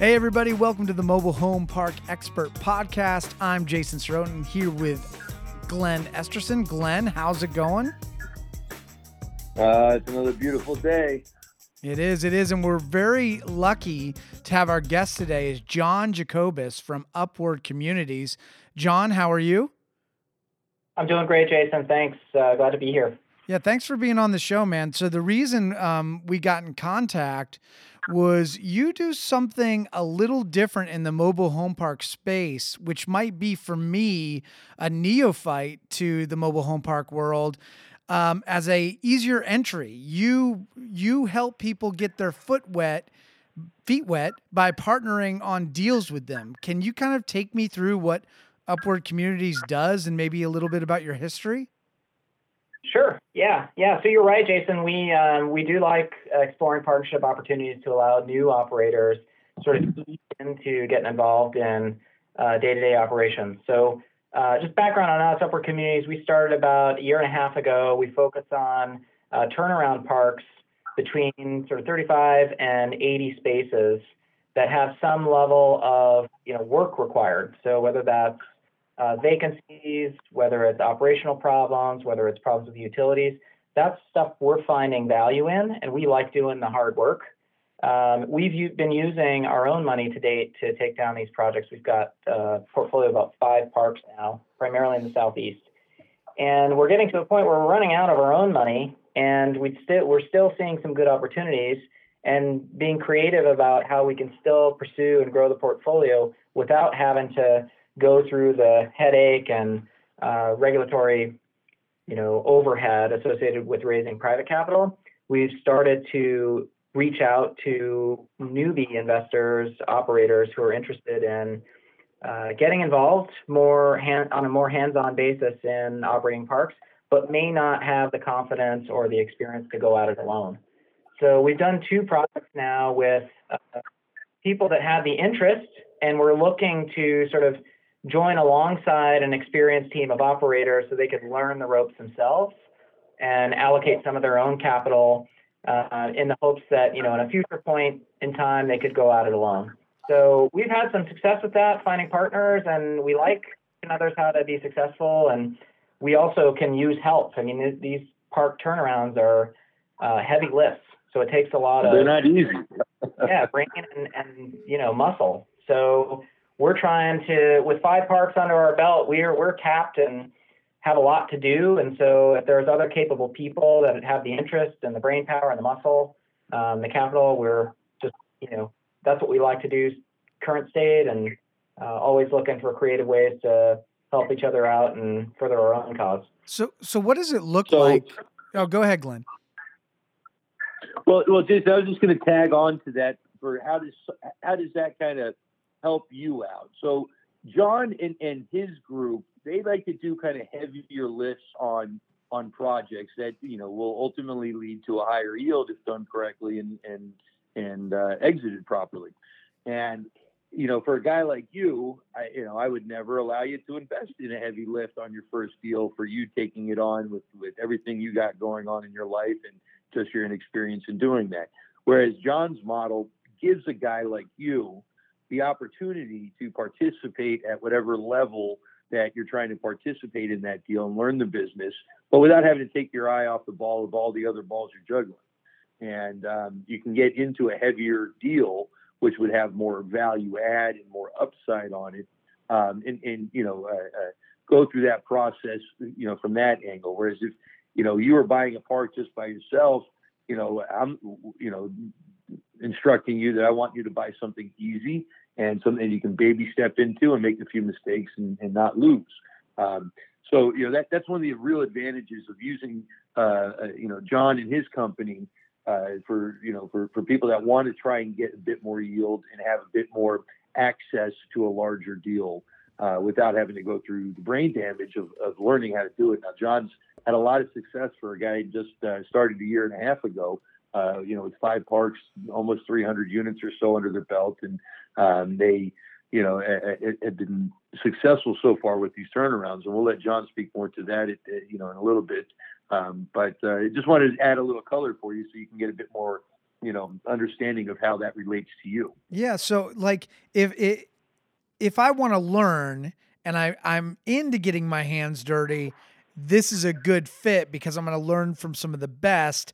Hey, everybody, welcome to the Mobile Home Park Expert Podcast. I'm Jason Sorotin here with Glenn Esterson. Glenn, how's it going? Uh, it's another beautiful day. It is, it is, and we're very lucky to have our guest today is John Jacobus from Upward Communities. John, how are you? I'm doing great, Jason. Thanks. Uh, glad to be here. Yeah, thanks for being on the show, man. So the reason um, we got in contact was you do something a little different in the mobile home park space, which might be for me a neophyte to the mobile home park world. Um, as a easier entry, you you help people get their foot wet, feet wet by partnering on deals with them. Can you kind of take me through what Upward Communities does and maybe a little bit about your history? Sure. Yeah. Yeah. So you're right, Jason. We um, we do like exploring partnership opportunities to allow new operators sort of into getting involved in uh, day-to-day operations. So uh, just background on us, Upward Communities. We started about a year and a half ago. We focus on uh, turnaround parks between sort of 35 and 80 spaces that have some level of you know work required. So whether that's uh, vacancies, whether it's operational problems, whether it's problems with utilities. That's stuff we're finding value in, and we like doing the hard work. Um, we've u- been using our own money to date to take down these projects. We've got a portfolio of about five parks now, primarily in the southeast, and we're getting to a point where we're running out of our own money, and we we're still seeing some good opportunities, and being creative about how we can still pursue and grow the portfolio without having to go through the headache and uh, regulatory, you know, overhead associated with raising private capital, we've started to reach out to newbie investors, operators who are interested in uh, getting involved more hand, on a more hands-on basis in operating parks, but may not have the confidence or the experience to go at it alone. So we've done two projects now with uh, people that have the interest, and we're looking to sort of join alongside an experienced team of operators so they could learn the ropes themselves and allocate some of their own capital uh, in the hopes that, you know, in a future point in time, they could go at it alone. So we've had some success with that, finding partners, and we like others how to be successful. And we also can use help. I mean, these park turnarounds are uh, heavy lifts, so it takes a lot of. They're not easy. yeah, brain and, and you know muscle. So we're trying to with five parks under our belt we're we're capped and have a lot to do. And so if there's other capable people that have the interest and the brain power and the muscle um, the capital we're just you know that's what we like to do current state and uh, always looking for creative ways to help each other out and further our own cause. So so what does it look so, like? Oh go ahead glenn. Well well jason i was just going to tag on to that for how does how does that kind of help you out. So John and, and his group, they like to do kind of heavier lifts on on projects that you know will ultimately lead to a higher yield if done correctly and and and uh, exited properly. And you know, for a guy like you, I, you know, I would never allow you to invest in a heavy lift on your first deal for you taking it on with with everything you got going on in your life and just your inexperience in doing that. Whereas John's model gives a guy like you the opportunity to participate at whatever level that you're trying to participate in that deal and learn the business, but without having to take your eye off the ball of all the other balls you're juggling. And um, you can get into a heavier deal, which would have more value add and more upside on it, um, and, and, you know uh, uh, go through that process, you know, from that angle. Whereas if you know you were buying a park just by yourself, you know, I'm you know instructing you that I want you to buy something easy and something you can baby step into and make a few mistakes and, and not lose. Um, so you know that that's one of the real advantages of using uh, uh, you know John and his company uh, for you know for, for people that want to try and get a bit more yield and have a bit more access to a larger deal uh, without having to go through the brain damage of, of learning how to do it. Now John's had a lot of success for a guy who just uh, started a year and a half ago uh, you know, with five parks, almost 300 units or so under their belt, and um, they, you know, have been successful so far with these turnarounds. And we'll let John speak more to that, you know, in a little bit. Um, but uh, just wanted to add a little color for you so you can get a bit more you know understanding of how that relates to you. Yeah. So like if it if I want to learn and I I'm into getting my hands dirty, this is a good fit because I'm going to learn from some of the best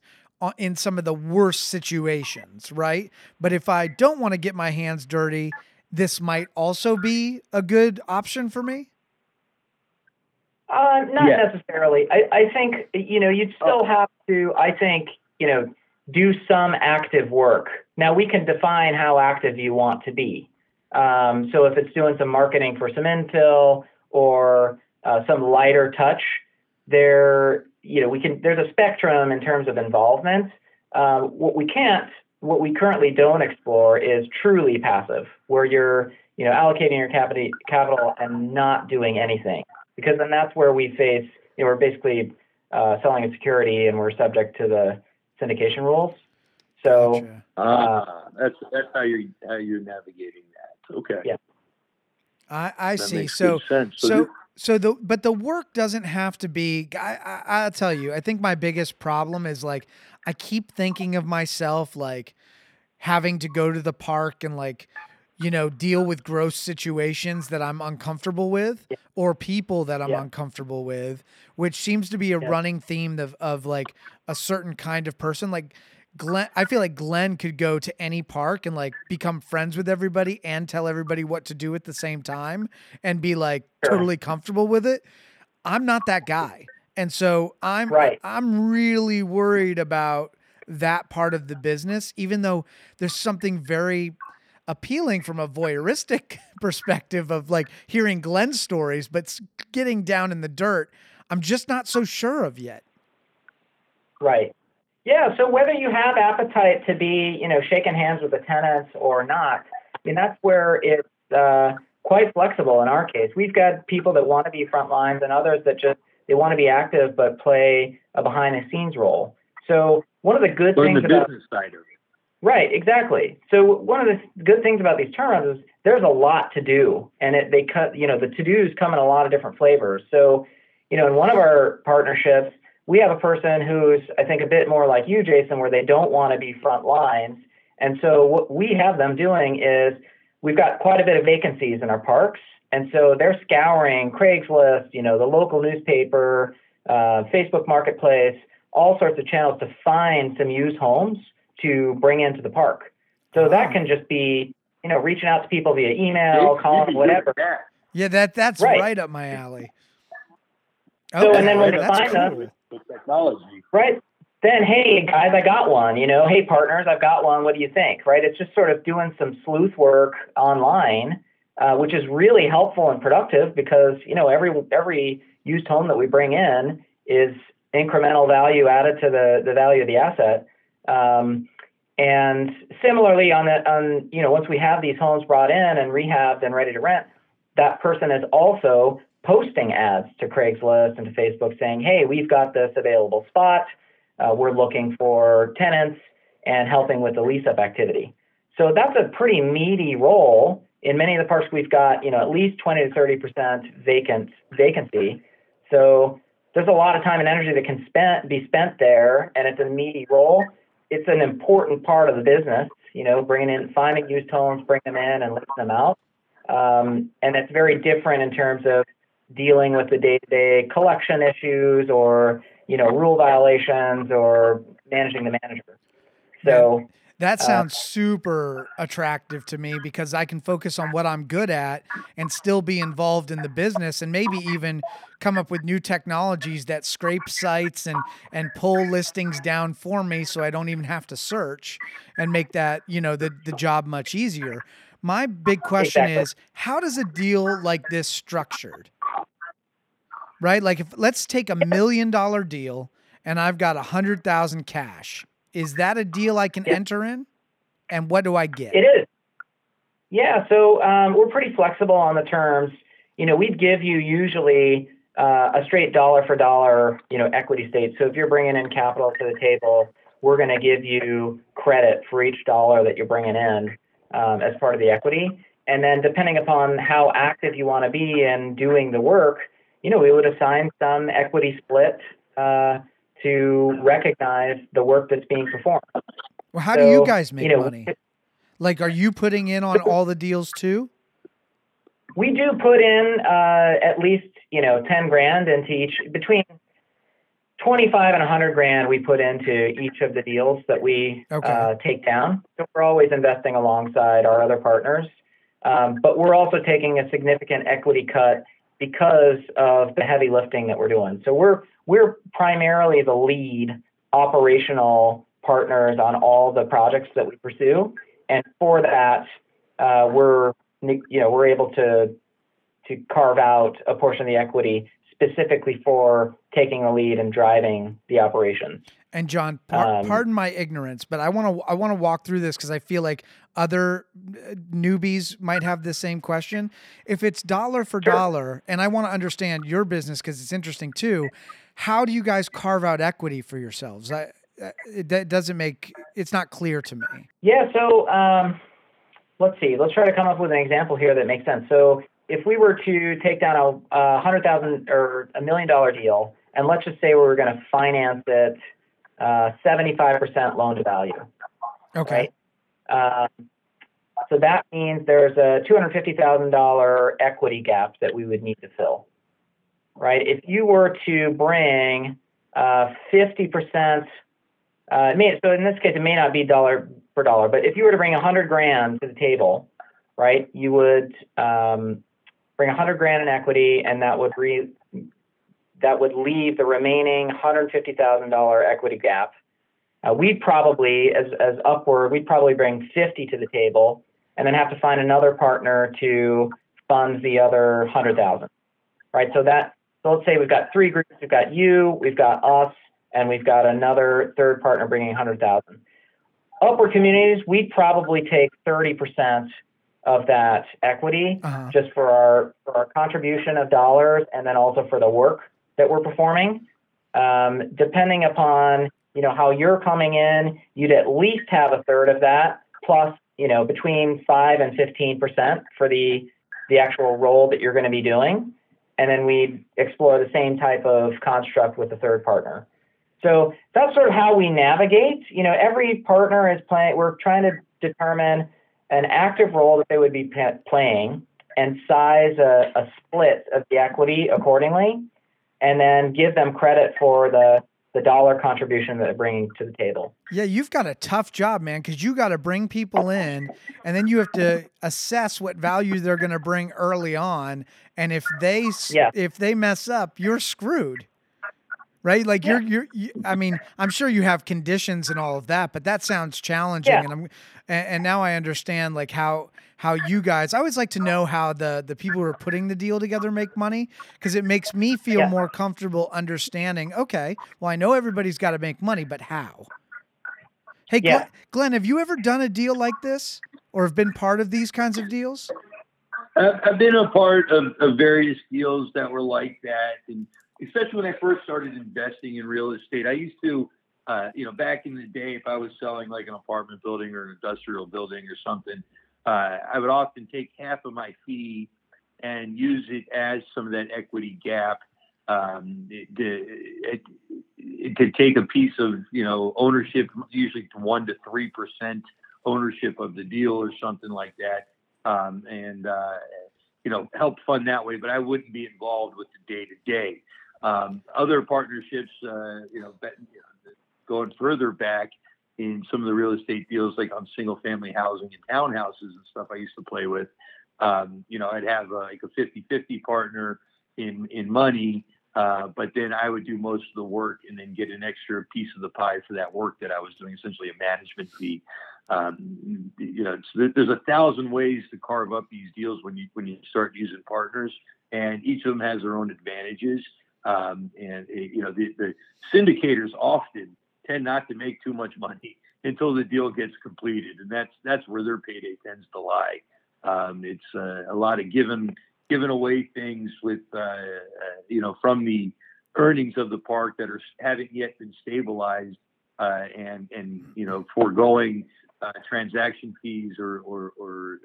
in some of the worst situations, right? But if I don't want to get my hands dirty, this might also be a good option for me. Uh, not yeah. necessarily. I, I think you know you'd still have to. I think you know do some active work. Now we can define how active you want to be. Um, so if it's doing some marketing for some infill or uh, some lighter touch, there you know we can. There's a spectrum in terms of involvement. Uh, what we can't, what we currently don't explore is truly passive, where you're you know allocating your capital capital and not doing anything because then that's where we face, you know, we're basically uh, selling a security and we're subject to the syndication rules. So, gotcha. uh, that's that's how you're how you're navigating that. Okay. Yeah. I I that see. So so so, so the but the work doesn't have to be. I, I I'll tell you. I think my biggest problem is like I keep thinking of myself like having to go to the park and like you know, deal with gross situations that I'm uncomfortable with yeah. or people that I'm yeah. uncomfortable with, which seems to be a yeah. running theme of, of like a certain kind of person. Like Glenn, I feel like Glenn could go to any park and like become friends with everybody and tell everybody what to do at the same time and be like sure. totally comfortable with it. I'm not that guy. And so I'm right. I'm really worried about that part of the business, even though there's something very appealing from a voyeuristic perspective of like hearing Glenn's stories, but getting down in the dirt, I'm just not so sure of yet. Right. Yeah. So whether you have appetite to be, you know, shaking hands with the tenants or not, I mean, that's where it's uh, quite flexible in our case. We've got people that want to be front lines and others that just they want to be active but play a behind the scenes role. So one of the good things the about business side of it. Right, exactly. So one of the good things about these turnarounds is there's a lot to do, and it, they cut. You know, the to dos come in a lot of different flavors. So, you know, in one of our partnerships, we have a person who's I think a bit more like you, Jason, where they don't want to be front lines, and so what we have them doing is we've got quite a bit of vacancies in our parks, and so they're scouring Craigslist, you know, the local newspaper, uh, Facebook Marketplace, all sorts of channels to find some used homes to bring into the park. So that can just be, you know, reaching out to people via email, calling, whatever. Yeah, that that's right. right up my alley. So and then when they find cool. us, technology, right? Then hey guys, I got one. You know, hey partners, I've got one. What do you think? Right? It's just sort of doing some sleuth work online, uh, which is really helpful and productive because you know every every used home that we bring in is incremental value added to the the value of the asset. Um, and similarly, on that, on you know, once we have these homes brought in and rehabbed and ready to rent, that person is also posting ads to Craigslist and to Facebook saying, "Hey, we've got this available spot. Uh, we're looking for tenants and helping with the lease-up activity." So that's a pretty meaty role. In many of the parks, we've got you know at least 20 to 30 percent vacant vacancy. So there's a lot of time and energy that can spent be spent there, and it's a meaty role it's an important part of the business. You know, bringing in, finding used homes, bring them in, and leasing them out. Um, and it's very different in terms of dealing with the day-to-day collection issues, or you know, rule violations, or managing the manager. So. That uh, sounds uh, super attractive to me because I can focus on what I'm good at and still be involved in the business and maybe even come up with new technologies that scrape sites and and pull listings down for me so I don't even have to search and make that, you know, the the job much easier. My big question exactly. is how does a deal like this structured? Right? Like if let's take a million dollar deal and I've got a hundred thousand cash is that a deal I can enter in? And what do I get? It is. Yeah, so um, we're pretty flexible on the terms. You know, we'd give you usually uh, a straight dollar for dollar, you know, equity state. So if you're bringing in capital to the table, we're going to give you credit for each dollar that you're bringing in um, as part of the equity. And then depending upon how active you want to be in doing the work, you know, we would assign some equity split uh, to recognize the work that's being performed. Well, how so, do you guys make you know, money? Like, are you putting in on all the deals too? We do put in uh, at least you know ten grand into each between 25 and 100 grand we put into each of the deals that we okay. uh, take down. So we're always investing alongside our other partners. Um, but we're also taking a significant equity cut because of the heavy lifting that we're doing. So we're we're primarily the lead operational partners on all the projects that we pursue, and for that, uh, we're you know we're able to to carve out a portion of the equity specifically for taking the lead and driving the operations. And John, par- um, pardon my ignorance, but I want to I want to walk through this because I feel like other uh, newbies might have the same question. If it's dollar for sure. dollar, and I want to understand your business because it's interesting too. How do you guys carve out equity for yourselves? I, uh, that doesn't make it's not clear to me. Yeah. So um, let's see. Let's try to come up with an example here that makes sense. So if we were to take down a, a hundred thousand or a million dollar deal, and let's just say we were going to finance it uh, 75% loan to value. Okay. Right? Um, so that means there's a $250,000 equity gap that we would need to fill. Right? If you were to bring uh, 50%, uh, may, so in this case, it may not be dollar for dollar, but if you were to bring a 100 grand to the table, right, you would um, bring 100 grand in equity, and that would re- that would leave the remaining $150,000 equity gap. Uh, we'd probably, as, as upward, we'd probably bring 50 to the table, and then have to find another partner to fund the other 100,000. Right. So that so let's say we've got three groups. We've got you, we've got us, and we've got another third partner bringing 100,000. Upward communities, we'd probably take 30% of that equity uh-huh. just for our for our contribution of dollars and then also for the work that we're performing. Um, depending upon you know how you're coming in, you'd at least have a third of that plus you know between five and fifteen percent for the the actual role that you're going to be doing, and then we explore the same type of construct with the third partner. So that's sort of how we navigate. You know, every partner is playing. We're trying to determine an active role that they would be playing and size a, a split of the equity accordingly, and then give them credit for the the dollar contribution that they're bringing to the table. Yeah, you've got a tough job, man, because you got to bring people in, and then you have to assess what value they're going to bring early on, and if they yeah. if they mess up, you're screwed right? Like yeah. you're, you're, you, I mean, I'm sure you have conditions and all of that, but that sounds challenging. Yeah. And I'm, and, and, now I understand like how, how you guys, I always like to know how the, the people who are putting the deal together make money because it makes me feel yeah. more comfortable understanding, okay, well, I know everybody's got to make money, but how? Hey, Glenn, Glenn, have you ever done a deal like this or have been part of these kinds of deals? I've been a part of, of various deals that were like that. And especially when I first started investing in real estate. I used to, uh, you know, back in the day, if I was selling like an apartment building or an industrial building or something, uh, I would often take half of my fee and use it as some of that equity gap um, to, to take a piece of, you know, ownership, usually one to three percent ownership of the deal or something like that, um, and uh, you know, help fund that way. But I wouldn't be involved with the day to day. Um, other partnerships, uh, you, know, going further back in some of the real estate deals, like on single family housing and townhouses and stuff I used to play with, um, you know, I'd have uh, like a 50 50 partner in, in money. Uh, but then I would do most of the work and then get an extra piece of the pie for that work that I was doing, essentially a management fee. Um, you know, so there's a thousand ways to carve up these deals when you when you start using partners, and each of them has their own advantages. Um, and you know, the, the syndicators often tend not to make too much money until the deal gets completed, and that's that's where their payday tends to lie. Um, it's uh, a lot of giving giving away things with uh, uh, you know from the earnings of the park that are haven't yet been stabilized, uh, and and you know foregoing uh, transaction fees or or, or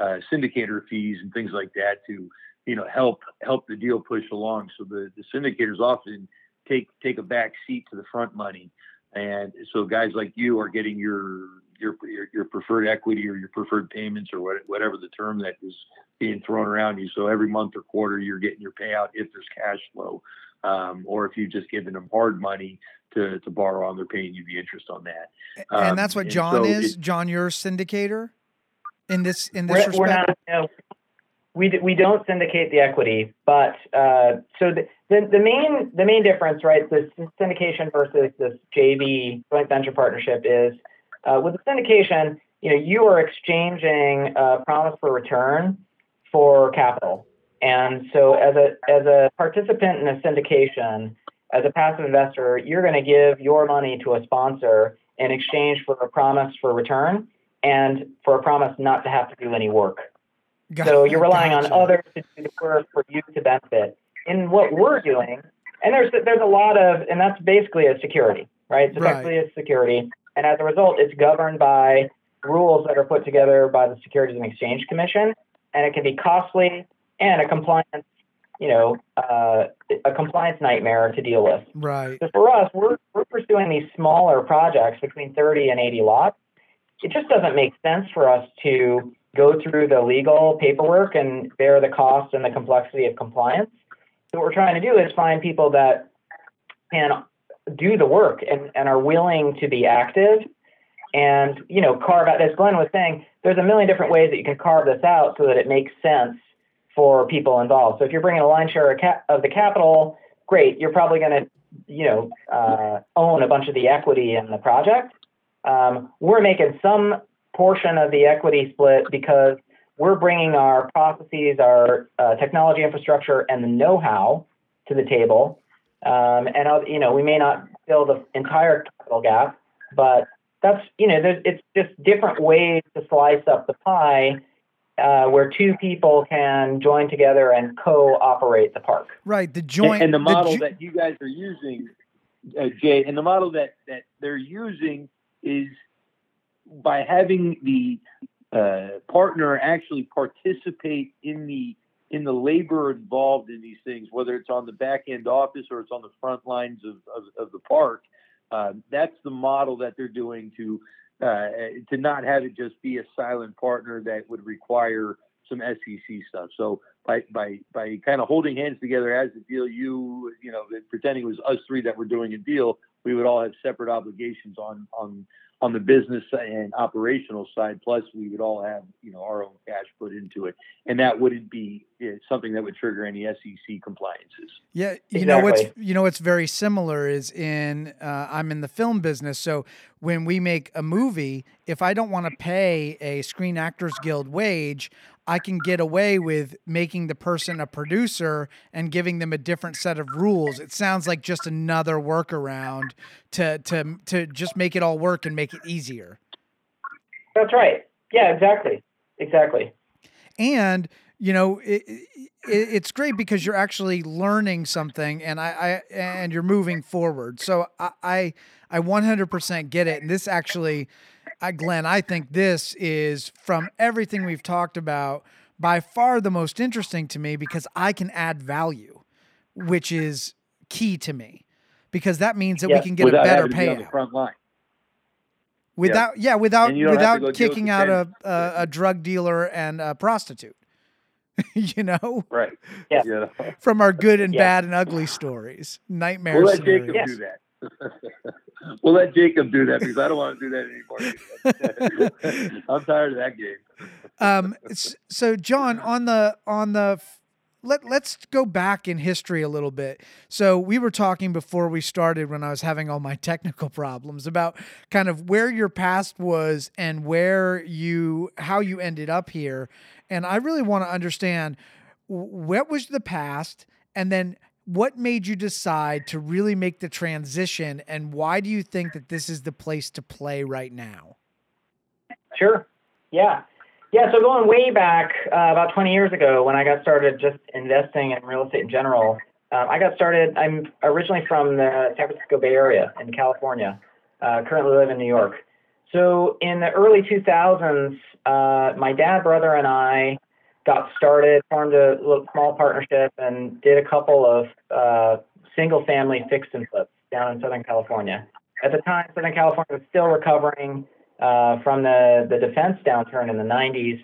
uh, um, syndicator fees and things like that to you know help help the deal push along. So the the syndicators often take take a back seat to the front money. and so guys like you are getting your your your, your preferred equity or your preferred payments or what, whatever the term that is being thrown around you. So every month or quarter, you're getting your payout if there's cash flow, um, or if you've just giving them hard money to, to borrow on, they're paying you the interest on that. Um, and that's what John so is. It, John, your syndicator in this in this we're, respect. We're not, no, we we don't syndicate the equity, but uh, so the, the the main the main difference, right? This syndication versus this JV joint venture partnership is uh, with the syndication, you know, you are exchanging a promise for return for capital. And so as a as a participant in a syndication, as a passive investor, you're going to give your money to a sponsor in exchange for a promise for return and for a promise not to have to do any work. Got so you're relying gotcha. on others to do the work for you to benefit. In what we're doing, and there's there's a lot of, and that's basically a security, right? It's effectively right. a security. And as a result, it's governed by rules that are put together by the Securities and Exchange Commission, and it can be costly and a compliance, you know, uh, a compliance nightmare to deal with. Right. So for us, we're, we're pursuing these smaller projects between 30 and 80 lots. It just doesn't make sense for us to go through the legal paperwork and bear the cost and the complexity of compliance. So what we're trying to do is find people that can do the work and, and are willing to be active. And you know carve out as glenn was saying there's a million different ways that you can carve this out so that it makes sense for people involved. So if you're bringing a line share of the capital great you're probably going to you know uh, own a bunch of the equity in the project. Um, we're making some portion of the equity split because we're bringing our processes our uh, technology infrastructure and the know-how to the table um, and you know, we may not fill the entire capital gap, but that's you know, it's just different ways to slice up the pie. Uh, where two people can join together and co-operate the park. Right, the joint and, and the model the ju- that you guys are using, uh, Jay, and the model that that they're using is by having the uh, partner actually participate in the in the labor involved in these things, whether it's on the back end office or it's on the front lines of, of, of the park, uh, that's the model that they're doing to uh, to not have it just be a silent partner that would require some SEC stuff. So by by by kind of holding hands together as a deal, you you know pretending it was us three that were doing a deal, we would all have separate obligations on on on the business and operational side. Plus, we would all have you know our own cash put into it, and that wouldn't be something that would trigger any SEC compliances. Yeah, you exactly. know what's you know what's very similar is in uh, I'm in the film business, so when we make a movie, if I don't want to pay a Screen Actors Guild wage, I can get away with making the person a producer and giving them a different set of rules. It sounds like just another workaround to to to just make it all work and make it easier. That's right. Yeah, exactly. Exactly. And you know, it, it, it's great because you're actually learning something, and I, I and you're moving forward. So I, I, I 100% get it. And this actually, I, Glenn, I think this is from everything we've talked about by far the most interesting to me because I can add value, which is key to me, because that means that yeah, we can get a better payout. front line. Without yeah, yeah without without kicking out a, a, a drug dealer and a prostitute. you know? Right. Yeah. yeah. From our good and yeah. bad and ugly stories, nightmares. We'll let Jacob do that. we'll let Jacob do that because I don't want to do that anymore. I'm tired of that game. um. So, John, on the on the let let's go back in history a little bit. So we were talking before we started when I was having all my technical problems about kind of where your past was and where you how you ended up here. And I really want to understand what was the past and then what made you decide to really make the transition and why do you think that this is the place to play right now? Sure. Yeah. Yeah, so going way back uh, about 20 years ago when I got started just investing in real estate in general, um, I got started. I'm originally from the San Francisco Bay Area in California, uh, currently live in New York. So in the early 2000s, uh, my dad, brother, and I got started, formed a little small partnership, and did a couple of uh, single family fix and flips down in Southern California. at the time, Southern California was still recovering uh, from the, the defense downturn in the 90s.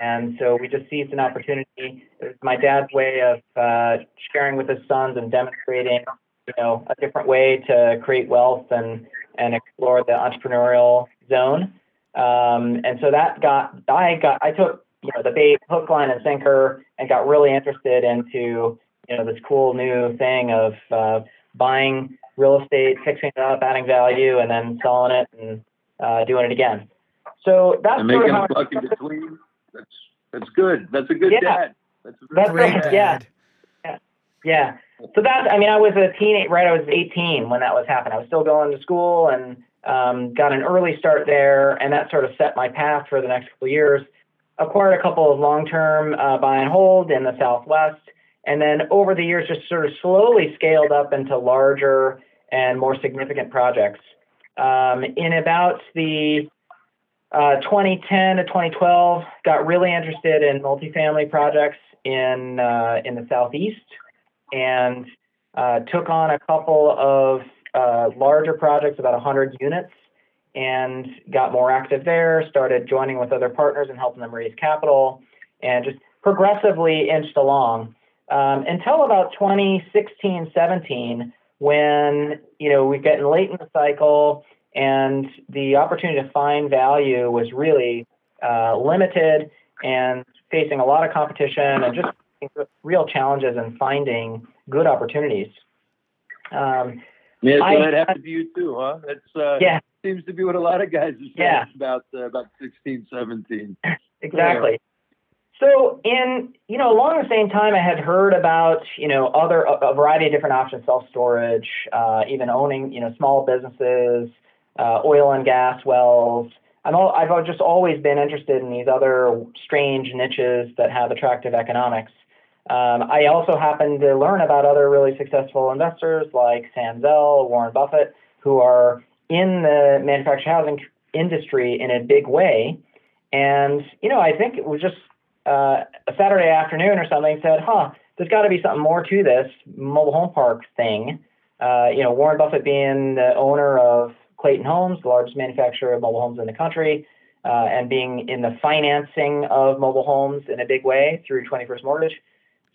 And so we just seized an opportunity. It was my dad's way of uh, sharing with his sons and demonstrating, you know, a different way to create wealth and, and explore the entrepreneurial zone. Um, and so that got, I got, I took, you know, the bait, hook, line, and sinker and got really interested into, you know, this cool new thing of uh, buying real estate, fixing it up, adding value, and then selling it and uh, doing it again. So that's and sort making of a buck in between. That's that's good. That's a good Yeah. dad. That's a That's Great right, dad. yeah. Yeah. So that I mean, I was a teenage, right? I was 18 when that was happening. I was still going to school and um, got an early start there, and that sort of set my path for the next couple of years. Acquired a couple of long-term uh, buy and hold in the Southwest, and then over the years, just sort of slowly scaled up into larger and more significant projects. Um, in about the uh, 2010 to 2012, got really interested in multifamily projects in uh, in the southeast, and uh, took on a couple of uh, larger projects, about 100 units, and got more active there. Started joining with other partners and helping them raise capital, and just progressively inched along um, until about 2016, 17, when you know we're getting late in the cycle, and the opportunity to find value was really uh, limited and facing a lot of competition and just real challenges in finding good opportunities. Um, Yeah, so I- that happened to you too, huh? That's uh, yeah, seems to be what a lot of guys are saying Yeah. about uh, about 16, 17. exactly. So in you know along the same time, I had heard about you know other a, a variety of different options, self storage, uh, even owning you know small businesses, uh, oil and gas wells. I'm all, I've just always been interested in these other strange niches that have attractive economics. Um, I also happened to learn about other really successful investors like Sam Zell, Warren Buffett, who are in the manufactured housing industry in a big way. And, you know, I think it was just uh, a Saturday afternoon or something said, huh, there's got to be something more to this mobile home park thing. Uh, you know, Warren Buffett being the owner of Clayton Homes, the largest manufacturer of mobile homes in the country, uh, and being in the financing of mobile homes in a big way through 21st Mortgage.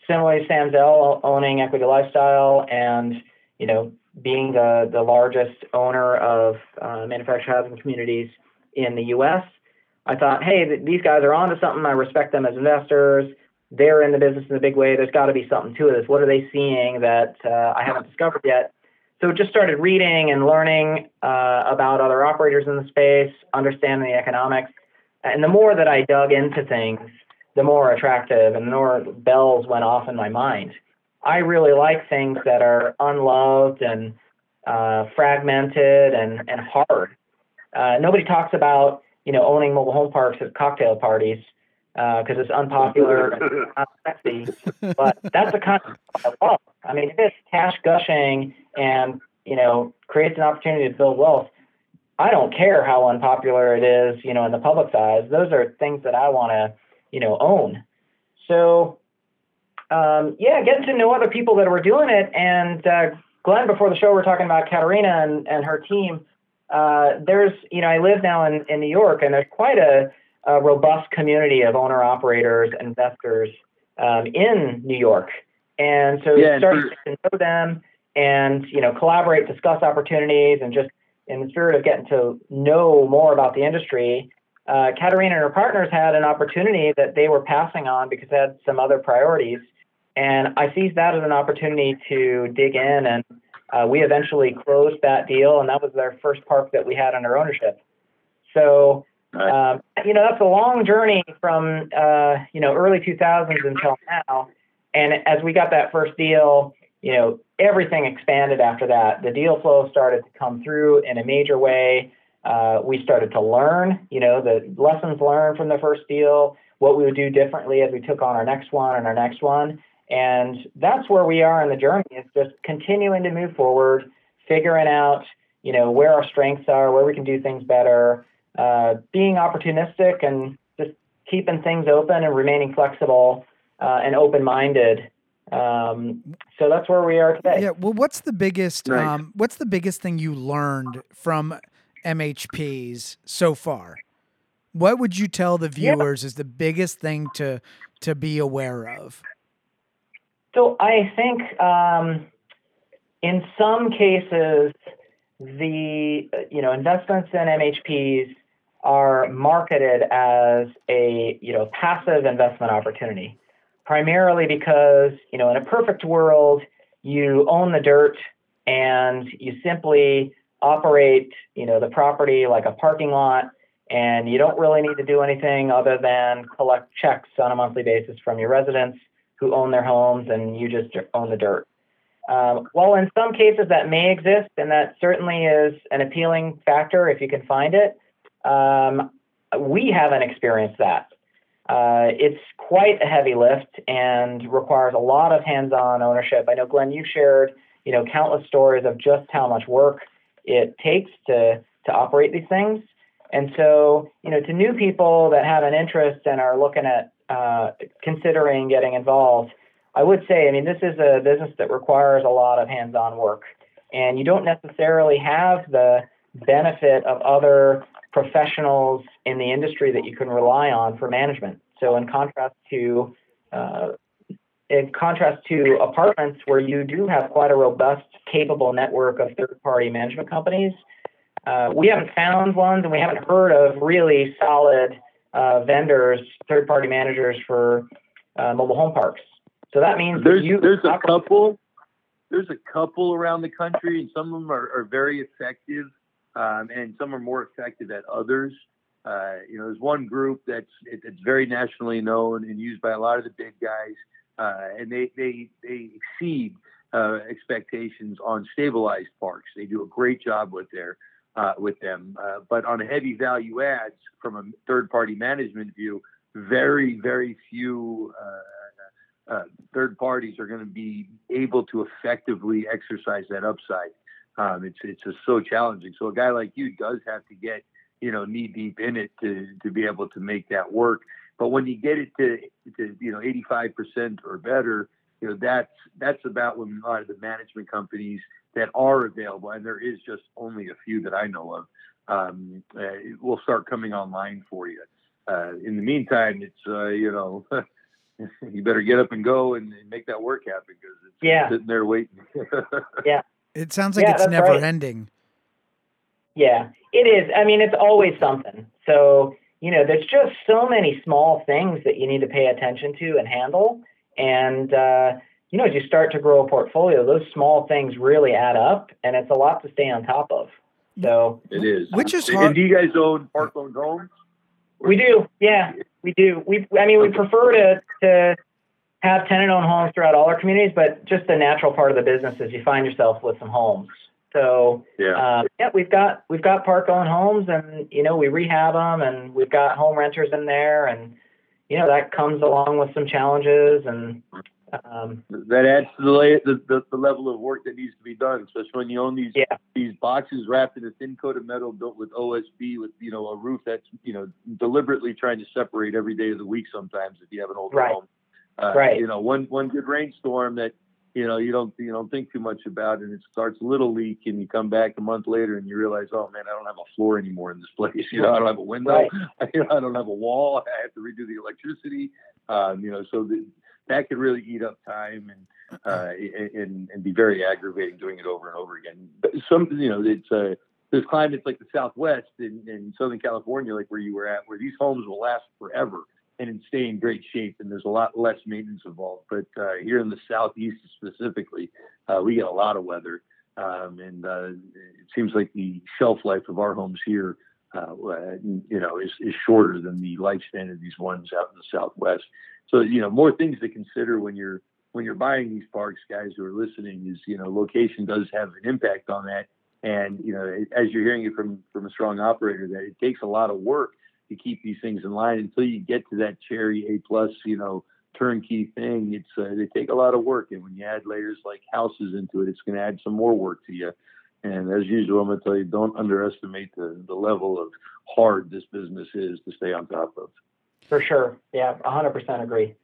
Similarly, Sam Zell owning Equity Lifestyle and, you know, being the, the largest owner of uh, manufactured housing communities in the U.S. I thought, hey, th- these guys are onto something. I respect them as investors. They're in the business in a big way. There's got to be something to this. What are they seeing that uh, I haven't discovered yet? So just started reading and learning uh, about other operators in the space, understanding the economics. And the more that I dug into things, the more attractive and the more bells went off in my mind. I really like things that are unloved and uh, fragmented and, and hard. Uh, nobody talks about you know owning mobile home parks at cocktail parties because it's unpopular and not sexy. But that's the kind of I love. I mean, if it's cash gushing and you know creates an opportunity to build wealth, I don't care how unpopular it is. You know, in the public eyes, those are things that I want to you know own. So um, yeah, getting to know other people that were doing it. And uh, Glenn, before the show, we are talking about Katarina and, and her team. Uh, there's, you know, I live now in, in New York, and there's quite a, a robust community of owner operators, investors um, in New York. And so Yeah, starting to know them and, you know, collaborate, discuss opportunities, and just in the spirit of getting to know more about the industry, uh, Katarina and her partners had an opportunity that they were passing on because they had some other priorities. And I seized that as an opportunity to dig in, and uh, we eventually closed that deal, and that was their first park that we had under ownership. So, um, you know, that's a long journey from uh, you know early 2000s until now. And as we got that first deal, you know, everything expanded after that. The deal flow started to come through in a major way. Uh, we started to learn, you know, the lessons learned from the first deal, what we would do differently as we took on our next one and our next one. And that's where we are in the journey is just continuing to move forward, figuring out, you know, where our strengths are, where we can do things better, uh, being opportunistic and just keeping things open and remaining flexible uh, and open-minded Um, so that's where we are today. Yeah. Well, what's the biggest Right. um, what's the biggest thing you learned from MHPs so far? What would you tell the Yeah. viewers is the biggest thing to to be aware of? So I think um, in some cases, the you know investments in MHPs are marketed as a you know passive investment opportunity, primarily because you know in a perfect world you own the dirt and you simply operate you know the property like a parking lot and you don't really need to do anything other than collect checks on a monthly basis from your residents who own their homes and you just own the dirt. Um, while in some cases that may exist, and that certainly is an appealing factor if you can find it, um, we haven't experienced that. Uh, it's quite a heavy lift and requires a lot of hands-on ownership. I know, Glenn, you've shared, you know, countless stories of just how much work it takes to to operate these things. And so, you know, to new people that have an interest and are looking at uh, considering getting involved, I would say, I mean, this is a business that requires a lot of hands-on work, and you don't necessarily have the benefit of other professionals in the industry that you can rely on for management. So, in contrast to uh, in contrast to apartments where you do have quite a robust, capable network of third-party management companies, uh, we haven't found ones, and we haven't heard of really solid uh, vendors, third-party managers for uh, mobile home parks. So that means that There's you there's a couple there's a couple around the country, and some of them are, are very effective, um, and some are more effective at others. Uh, you know, there's one group that's it, it's very nationally known and used by a lot of the big guys, uh, and they they they exceed uh, expectations on stabilized parks. They do a great job with their uh, with them, uh, but on heavy value adds from a third party management view, very very few. Uh, uh, third parties are going to be able to effectively exercise that upside. Um, it's it's just so challenging. So a guy like you does have to get you know knee deep in it to to be able to make that work. But when you get it to to you know 85% or better, you know that's that's about when a lot of the management companies that are available, and there is just only a few that I know of, um, uh, will start coming online for you. Uh, in the meantime, it's uh, you know. you better get up and go and, and make that work happen because it's Yeah. sitting there waiting. Yeah, it sounds like Yeah, it's never right. ending. Yeah, it is. I mean, it's always something. So, you know, there's just so many small things that you need to pay attention to and handle. And, uh, you know, as you start to grow a portfolio, those small things really add up, and it's a lot to stay on top of. So, it is. Which is And do you guys own park owned homes? we do. Yeah, we do. We, I mean, we prefer to, to have tenant owned homes throughout all our communities, but just the natural part of the business is you find yourself with some homes. So, Yeah. Um, yeah, we've got we've got park owned homes, and you know we rehab them, and we've got home renters in there, and you know that comes along with some challenges, and um, that adds to the, la- the, the the level of work that needs to be done, especially when you own these Yeah. these boxes wrapped in a thin coat of metal built with OSB with you know a roof that's you know deliberately trying to separate every day of the week. Sometimes if you have an old Right. home, uh, Right. You know, one one good rainstorm that you know you don't you don't think too much about, it and it starts a little leak, and you come back a month later and you realize, oh man, I don't have a floor anymore in this place. You know, I don't have a window. Right. you know, I don't have a wall. I have to redo the electricity. Um, you know, so the, that could really eat up time and uh, and and be very aggravating doing it over and over again. But some, you know, it's uh, there's climates like the Southwest in, in Southern California, like where you were at, where these homes will last forever and stay in great shape, and there's a lot less maintenance involved. But uh, here in the Southeast specifically, uh, we get a lot of weather, um, and uh, it seems like the shelf life of our homes here, uh, you know, is, is shorter than the lifespan of these ones out in the Southwest. So you know, more things to consider when you're when you're buying these parks, guys who are listening, is you know, location does have an impact on that. And you know, as you're hearing it from from a strong operator, that it takes a lot of work to keep these things in line until you get to that cherry A plus, you know, turnkey thing. It's uh, they take a lot of work, and when you add layers like houses into it, it's going to add some more work to you. And as usual, I'm going to tell you, don't underestimate the the level of hard this business is to stay on top of. for sure, yeah, 100% agree.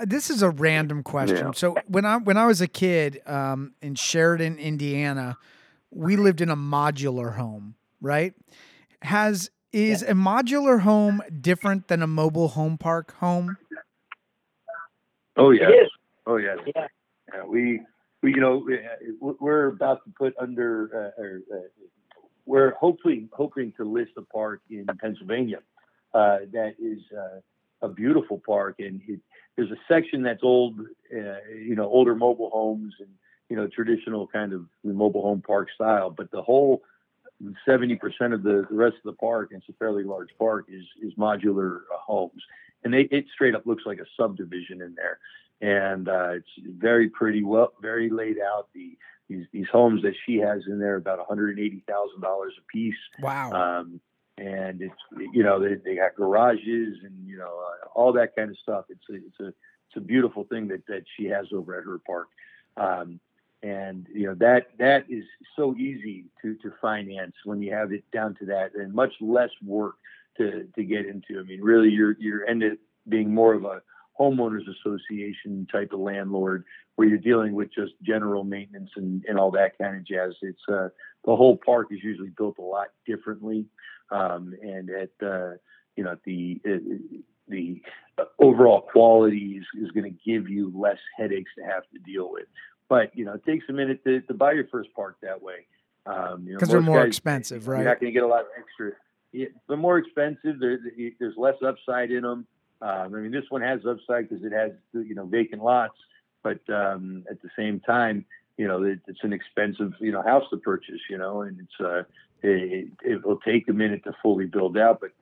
this is a random question. Yeah. So when I when I was a kid um, in Sheridan, Indiana, we lived in a modular home, right? Has is a modular home different than a mobile home park home? Oh yeah. Oh yeah. Yeah. Yeah, we, we, you know, we- we're about to put under, uh, or, uh, we're hopefully hoping to list a park in Pennsylvania uh, that is uh, a beautiful park, and it, there's a section that's old, uh, you know, older mobile homes and you know traditional kind of mobile home park style, but the whole. 70% of the, the rest of the park, and it's a fairly large park, is is modular uh, homes, and they, it straight up looks like a subdivision in there and uh, it's very pretty, well, very laid out. The these these homes that she has in there about one hundred eighty thousand dollars a piece, Wow. um, and it's you know they, they got garages and you know uh, all that kind of stuff. It's a it's a it's a beautiful thing that that she has over at her park. Um, and you know that that is so easy to to finance when you have it down to that, and much less work to to get into. I mean, really, you're you're end up being more of a homeowners association type of landlord where you're dealing with just general maintenance and, and all that kind of jazz. It's uh, the whole park is usually built a lot differently, um, and at uh, you know the uh, the overall quality is, is going to give you less headaches to have to deal with. But you know, it takes a minute to, to buy your first park that way. Um, you know, Because they're more guys- expensive, right? You're not going to get a lot of extra. Yeah, they're more expensive. There's less upside in them. Um, I mean, this one has upside because it has you know vacant lots, but um, at the same time, you know, it, it's an expensive you know house to purchase. You know, and it's uh, it, it will take a minute to fully build out, but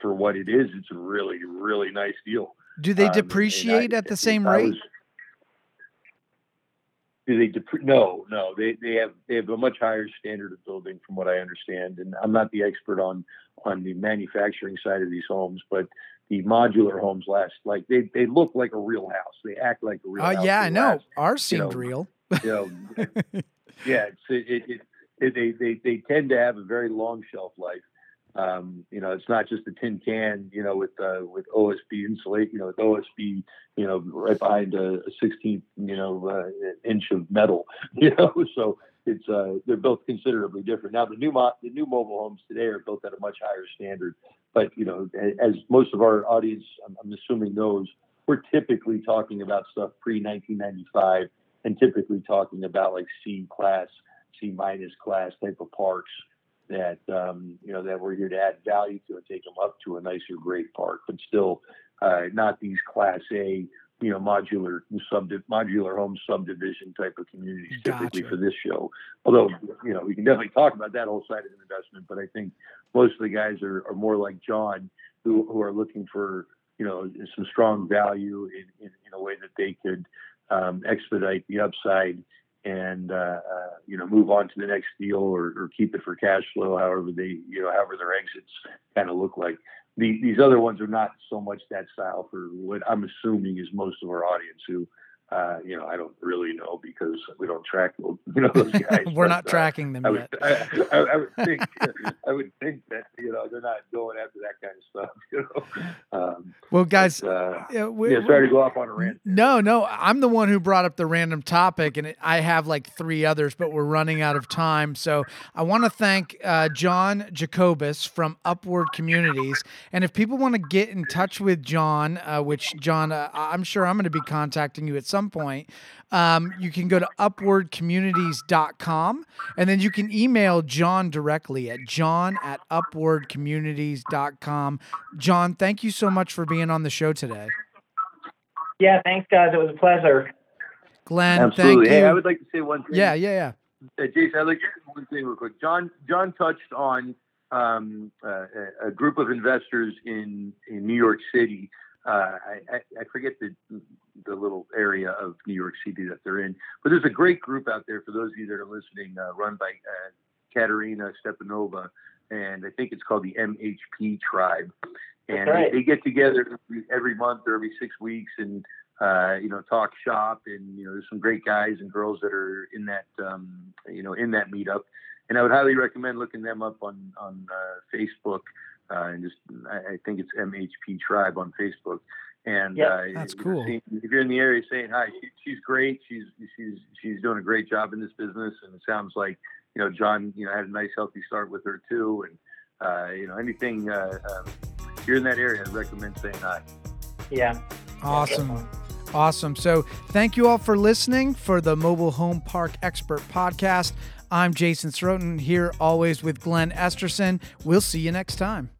for what it is, it's a really really nice deal. Do they Um, I- depreciate at the same rate? was- do they depre- no no they they have they have a much higher standard of building from what I understand and I'm not the expert on on the manufacturing side of these homes but the modular homes last like they they look like a real house they act like a real Uh, house yeah, I know. Ours you seemed know, real. you know yeah it's it, it, it, it they, they they tend to have a very long shelf life um, you know, it's not just a tin can, you know, with uh, with OSB insulate, you know, with OSB, you know, right behind a, a 16, you know, uh, inch of metal, you know. So it's uh, they're both considerably different. Now the new mo- the new mobile homes today are built at a much higher standard, but you know, as most of our audience, I'm, I'm assuming knows, we're typically talking about stuff pre 1995, and typically talking about like C class, C minus class type of parks that um, you know that we're here to add value to and take them up to a nicer, great park, but still uh, not these Class A, you know, modular sub modular home subdivision type of communities typically Gotcha. for this show. Although you know we can definitely talk about that whole side of the investment, but I think most of the guys are, are more like John, who who are looking for you know some strong value in, in, in a way that they could um, expedite the upside and uh, uh, you know move on to the next deal or, or keep it for cash flow, however they you know however their exits kind of look like. The, these other ones are not so much that style for what I'm assuming is most of our audience who. Uh, you know, I don't really know because we don't track, you know, those guys. We're but, not uh, tracking them I would, yet. I, I, I would think, I would think that you know they're not going after that kind of stuff. You know, um, Well, guys, uh, yeah, we- yeah, sorry to go off on a rant. No, no, I'm the one who brought up the random topic, and it, I have like three others, but we're running out of time. So I want to thank uh, John Jacobus from Upward Communities, and if people want to get in touch with John, uh, which John, uh, I'm sure I'm going to be contacting you at some point. Um, you can go to upwardcommunities.com and then you can email John directly at john at upwardcommunities.com. John, thank you so much for being on the show today. Yeah, thanks, guys. It was a pleasure. Glenn, Absolutely. thank you. Hey, I would like to say one thing. yeah, yeah, yeah. Uh, Jason, I'd like to say one thing real quick. John John touched on um, uh, a- a group of investors in in New York City. Uh, I, I, forget the the little area of New York City that they're in, but there's a great group out there for those of you that are listening, uh, run by uh, Katerina Stepanova, and I think it's called the MHP Tribe. And right. they, they get together every, every month or every six weeks and uh, you know, talk shop, and you know, there's some great guys and girls that are in that, um, you know, in that meetup. And I would highly recommend looking them up on on uh, Facebook, uh, and just I, I think it's MHP Tribe on Facebook. And Yeah, uh, that's you know, cool. if you're in the area, saying hi. She, she's great. She's she's she's doing a great job in this business, and it sounds like you know John, you know, had a nice healthy start with her too. And uh, you know, anything uh, um, if you're in that area, I'd recommend saying hi. Yeah. Awesome. Awesome. So, thank you all for listening for the Mobile Home Park Expert Podcast. I'm Jason Sroten here always with Glenn Esterson. We'll see you next time.